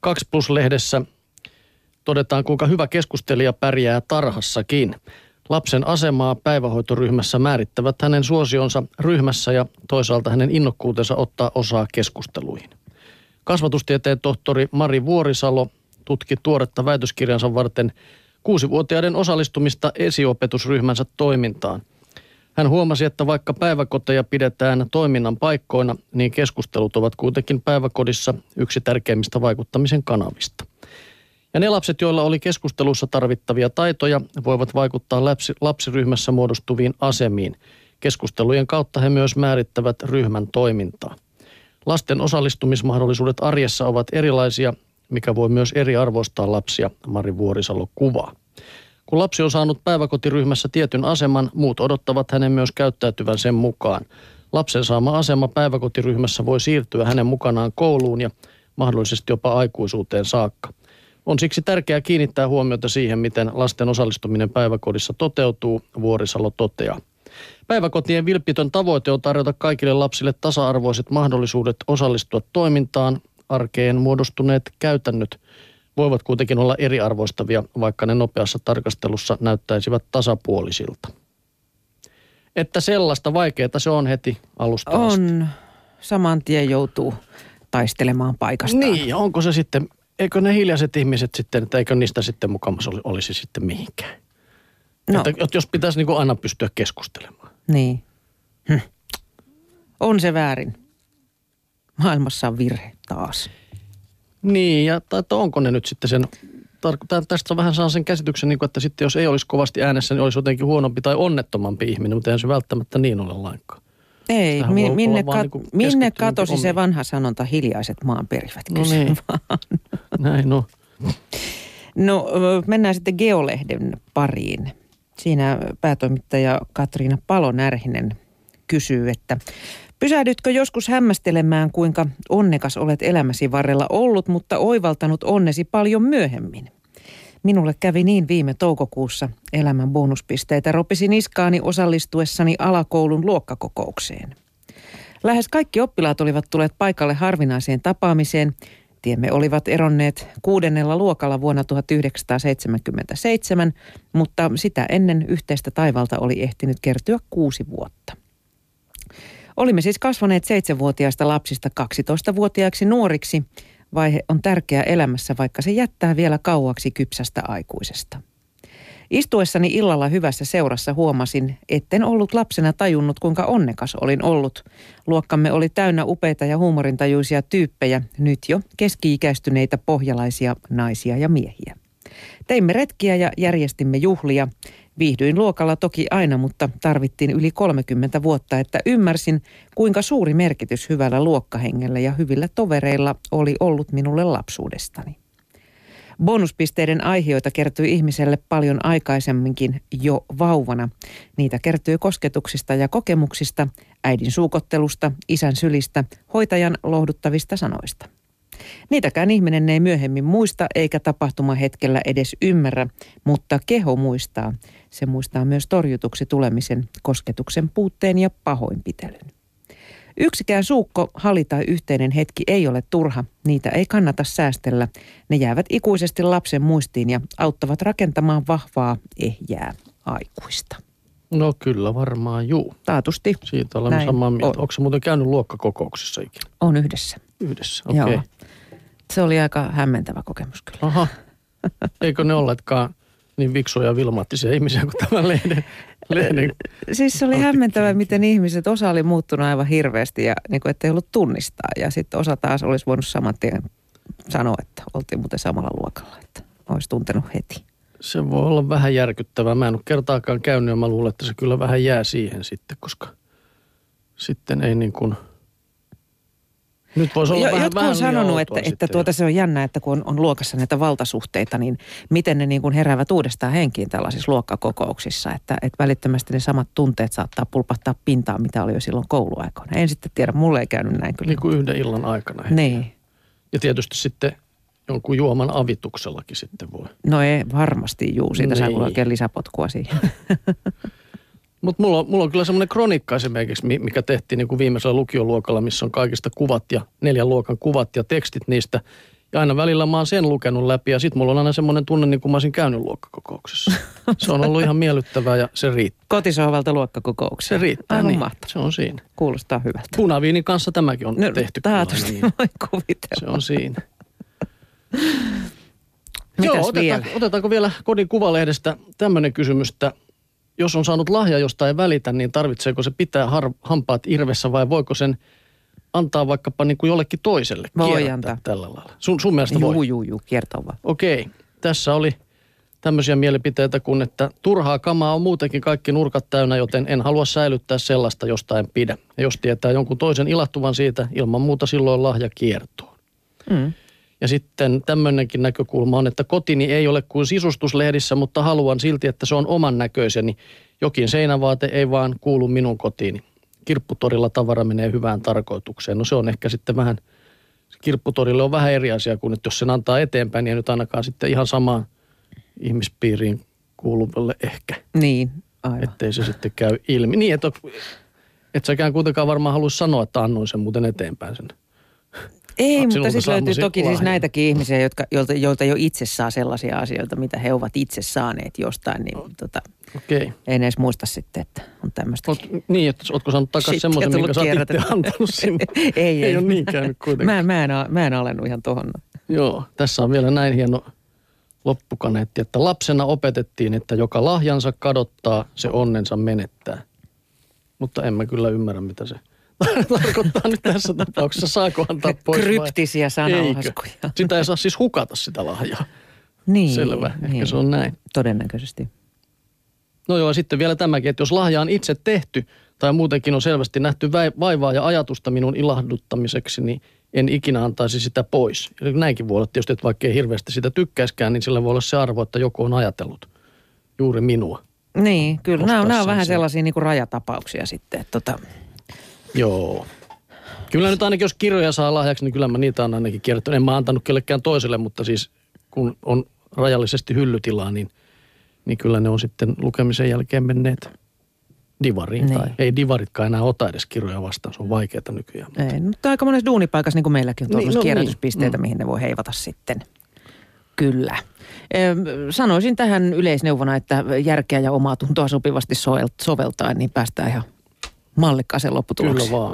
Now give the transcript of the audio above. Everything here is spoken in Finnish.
2 Plus-lehdessä todetaan, kuinka hyvä keskustelija pärjää tarhassakin. Lapsen asemaa päivähoitoryhmässä määrittävät hänen suosionsa ryhmässä ja toisaalta hänen innokkuutensa ottaa osaa keskusteluihin. Kasvatustieteen tohtori Mari Vuorisalo tutki tuoretta väitöskirjansa varten kuusivuotiaiden osallistumista esiopetusryhmänsä toimintaan. Hän huomasi, että vaikka päiväkoteja pidetään toiminnan paikkoina, niin keskustelut ovat kuitenkin päiväkodissa yksi tärkeimmistä vaikuttamisen kanavista. Ja ne lapset, joilla oli keskustelussa tarvittavia taitoja, voivat vaikuttaa lapsi, lapsiryhmässä muodostuviin asemiin. Keskustelujen kautta he myös määrittävät ryhmän toimintaa. Lasten osallistumismahdollisuudet arjessa ovat erilaisia, mikä voi myös eriarvoistaa lapsia, Mari Vuorisalo kuvaa. Kun lapsi on saanut päiväkotiryhmässä tietyn aseman, muut odottavat hänen myös käyttäytyvän sen mukaan. Lapsen saama asema päiväkotiryhmässä voi siirtyä hänen mukanaan kouluun ja mahdollisesti jopa aikuisuuteen saakka. On siksi tärkeää kiinnittää huomiota siihen, miten lasten osallistuminen päiväkodissa toteutuu, Vuorisalo toteaa. Päiväkotien vilpitön tavoite on tarjota kaikille lapsille tasa-arvoiset mahdollisuudet osallistua toimintaan. Arkeen muodostuneet käytännöt voivat kuitenkin olla eriarvoistavia, vaikka ne nopeassa tarkastelussa näyttäisivät tasapuolisilta. Että sellaista vaikeaa se on heti alusta On. asti. Saman tien joutuu taistelemaan paikastaan. Niin, onko se sitten, eikö ne hiljaiset ihmiset sitten, että eikö niistä sitten mukamassa olisi, olisi sitten mihinkään? No, Että jos pitäisi niin kuin aina pystyä keskustelemaan. niin. Hm. On se väärin. Maailmassa on virhe taas. Niin, ja tai, että onko ne nyt sitten sen, tar- tä- tästä vähän saan sen käsityksen, niin kuin, että sitten jos ei olisi kovasti äänessä, niin olisi jotenkin huonompi tai onnettomampi ihminen, mutta eihän se välttämättä niin ole lainkaan. Ei, mi- minne, kat- niinku minne keskittynyt katosi se vanha sanonta, hiljaiset maan perivät No niin. vaan. Näin no. No mennään sitten Geolehden pariin. Siinä päätoimittaja Katriina Palonärhinen kysyy, että pysähdytkö joskus hämmästelemään, kuinka onnekas olet elämäsi varrella ollut, mutta oivaltanut onnesi paljon myöhemmin? Minulle kävi niin viime toukokuussa elämän bonuspisteitä ropisi niskaani osallistuessani alakoulun luokkakokoukseen. Lähes kaikki oppilaat olivat tulleet paikalle harvinaiseen tapaamiseen. Tiemme olivat eronneet kuudennella luokalla vuonna 1977, mutta sitä ennen yhteistä taivalta oli ehtinyt kertyä kuusi vuotta. Olimme siis kasvaneet seitsemänvuotiaista lapsista 12-vuotiaiksi nuoriksi. Vaihe on tärkeä elämässä, vaikka se jättää vielä kauaksi kypsästä aikuisesta. Istuessani illalla hyvässä seurassa huomasin, etten ollut lapsena tajunnut, kuinka onnekas olin ollut. Luokkamme oli täynnä upeita ja huumorintajuisia tyyppejä, nyt jo keski-ikäistyneitä pohjalaisia naisia ja miehiä. Teimme retkiä ja järjestimme juhlia. Viihdyin luokalla toki aina, mutta tarvittiin yli 30 vuotta, että ymmärsin, kuinka suuri merkitys hyvällä luokkahengellä ja hyvillä tovereilla oli ollut minulle lapsuudestani. Bonuspisteiden aiheita kertyi ihmiselle paljon aikaisemminkin jo vauvana. Niitä kertyy kosketuksista ja kokemuksista, äidin suukottelusta, isän sylistä, hoitajan lohduttavista sanoista. Niitäkään ihminen ei myöhemmin muista eikä tapahtumahetkellä edes ymmärrä, mutta keho muistaa. Se muistaa myös torjutuksi tulemisen, kosketuksen puutteen ja pahoinpitelyn. Yksikään suukko, hali tai yhteinen hetki ei ole turha, niitä ei kannata säästellä. Ne jäävät ikuisesti lapsen muistiin ja auttavat rakentamaan vahvaa, ehjää aikuista. No kyllä varmaan, juu. Taatusti Siitä olemme Näin samaa mieltä. on. Onko se muuten käynyt luokkakokouksissa ikinä? on yhdessä. Yhdessä, okei. Joo. Se oli aika hämmentävä kokemus kyllä. Aha. Eikö ne olleetkaan niin viksuja ja vilmaattisia ihmisiä kuin tämän lehden, lehden Siis se oli hämmentävä, miten ihmiset, osa oli muuttunut aivan hirveästi ja niin kuin, ettei ollut tunnistaa. Ja sitten osa taas olisi voinut saman tien sanoa, että oltiin muuten samalla luokalla, että olisi tuntenut heti. Se voi olla vähän järkyttävää. Mä en ole kertaakaan käynyt ja mä luulen, että se kyllä vähän jää siihen sitten, koska sitten ei niin kuin... Nyt voisi olla Jo, vähän, jotkut on sanonut, että, että tuota, se on jännä, että kun on, on luokassa näitä valtasuhteita, niin miten ne niin kuin heräävät uudestaan henkiin tällaisissa luokkakokouksissa. Että, että välittömästi ne samat tunteet saattaa pulpahtaa pintaan, mitä oli jo silloin kouluaikoina. En sitten tiedä, mulle ei käynyt näin kyllä. Niin kuin yhden illan aikana. Niin. Ja tietysti sitten jonkun juoman avituksellakin sitten voi. No ei, varmasti juu, siitä saa Niin. kuule oikein lisäpotkua siihen. Mutta mulla, mulla on kyllä semmoinen kronikka esimerkiksi, mi- mikä tehtiin niin kuin viimeisellä lukioluokalla, missä on kaikista kuvat ja neljän luokan kuvat ja tekstit niistä. Ja aina välillä mä oon sen lukenut läpi ja sit mulla on aina semmoinen tunne, niin kuin mä olisin käynyt luokkakokouksessa. Se on ollut ihan miellyttävää ja se riittää. Kotisohvalta Se luokkakokoukseen. riittää, Aivan niin. mahtavaa. Se on siinä. Kuulostaa hyvältä. Punaviinin kanssa tämäkin on No, tehty. taatusti niin. voi Se kuvitella. on siinä. Mitäs Joo, otetaan, vielä? otetaanko vielä kodin kuvalehdestä tämmöinen kysymys, että jos on saanut lahja, josta ei välitä, niin tarvitseeko se pitää har, hampaat irvessä vai voiko sen antaa vaikkapa niin kuin jollekin toiselle Voi antaa. tällä lailla? Sun, sun mielestä voi? Juu, juu, juu, kiertoon vaan. Okei, tässä oli tämmöisiä mielipiteitä kuin, että turhaa kamaa on muutenkin kaikki nurkat täynnä, joten en halua säilyttää sellaista, josta en pidä. Ja jos tietää jonkun toisen ilahtuvan siitä, ilman muuta silloin lahja kiertoon. Mm. Ja sitten tämmöinenkin näkökulma on, että kotini ei ole kuin sisustuslehdissä, mutta haluan silti, että se on oman näköiseni. Jokin seinävaate ei vaan kuulu minun kotiini. Kirpputorilla tavara menee hyvään tarkoitukseen. No se on ehkä sitten vähän, kirpputorille on vähän eri asia kuin, että jos sen antaa eteenpäin, niin ei nyt ainakaan sitten ihan samaan ihmispiiriin kuuluvalle ehkä, Niin, aivan. ettei se sitten käy ilmi. Niin, että et säkään kuitenkaan varmaan halua sanoa, että annoin sen muuten eteenpäin sen. Ei, mutta siis löytyy toki siis lahjoja. näitäkin ihmisiä, jotka, joilta, joilta jo itse saa sellaisia asioita, mitä he ovat itse saaneet jostain, niin tota, Okei. ei ne edes muista sitten, että on tämmöistä. Oot, niin, että ootko saanut takaisin semmoisen, minkä sä itse antanut sinne. ei, ei. ei ole niin käynyt kuitenkaan. Mä, mä, en, mä en alennut ihan tohon. Joo, tässä on vielä näin hieno loppukaneetti, että lapsena opetettiin, että joka lahjansa kadottaa, se onnensa menettää. Mutta en mä kyllä ymmärrä, mitä se tarkoittaa nyt tässä tapauksessa. Saako antaa pois vai? Kryptisiä Eikö? sanalaskuja. Sitä ei saa siis hukata sitä lahjaa. Niin, Selvä, ehkä niin. se on näin. Todennäköisesti. No joo, ja sitten vielä tämäkin, että jos lahja on itse tehty tai muutenkin on selvästi nähty vaivaa ja ajatusta minun ilahduttamiseksi, niin en ikinä antaisi sitä pois. Eli näinkin voi olla tietysti, että vaikka ei hirveästi sitä tykkäiskään, niin sillä voi olla se arvo, että joku on ajatellut juuri minua. Niin, kyllä. Nämä on, nämä on vähän sellaisia niin kuin rajatapauksia sitten. Että tota, Joo. Kyllä nyt ainakin, jos kirjoja saa lahjaksi, niin kyllä mä niitä on ainakin kierrättänyt. En mä antanut kellekään toiselle, mutta siis kun on rajallisesti hyllytilaa, niin, niin kyllä ne on sitten lukemisen jälkeen menneet divariin. Niin. Tai ei divaritkaan enää ota edes kirjoja vastaan, se on vaikeaa nykyään. ei, mutta aika monessa duunipaikassa, niin kuin meilläkin on Niin, no niin, kierrätyspisteitä, niin. mihin ne voi heivata sitten. Kyllä. Sanoisin tähän yleisneuvona, että järkeä ja omaa tuntoa sopivasti sovel- soveltaen, niin päästään ihan mallikkaaseen lopputulokseen. Kyllä vaan.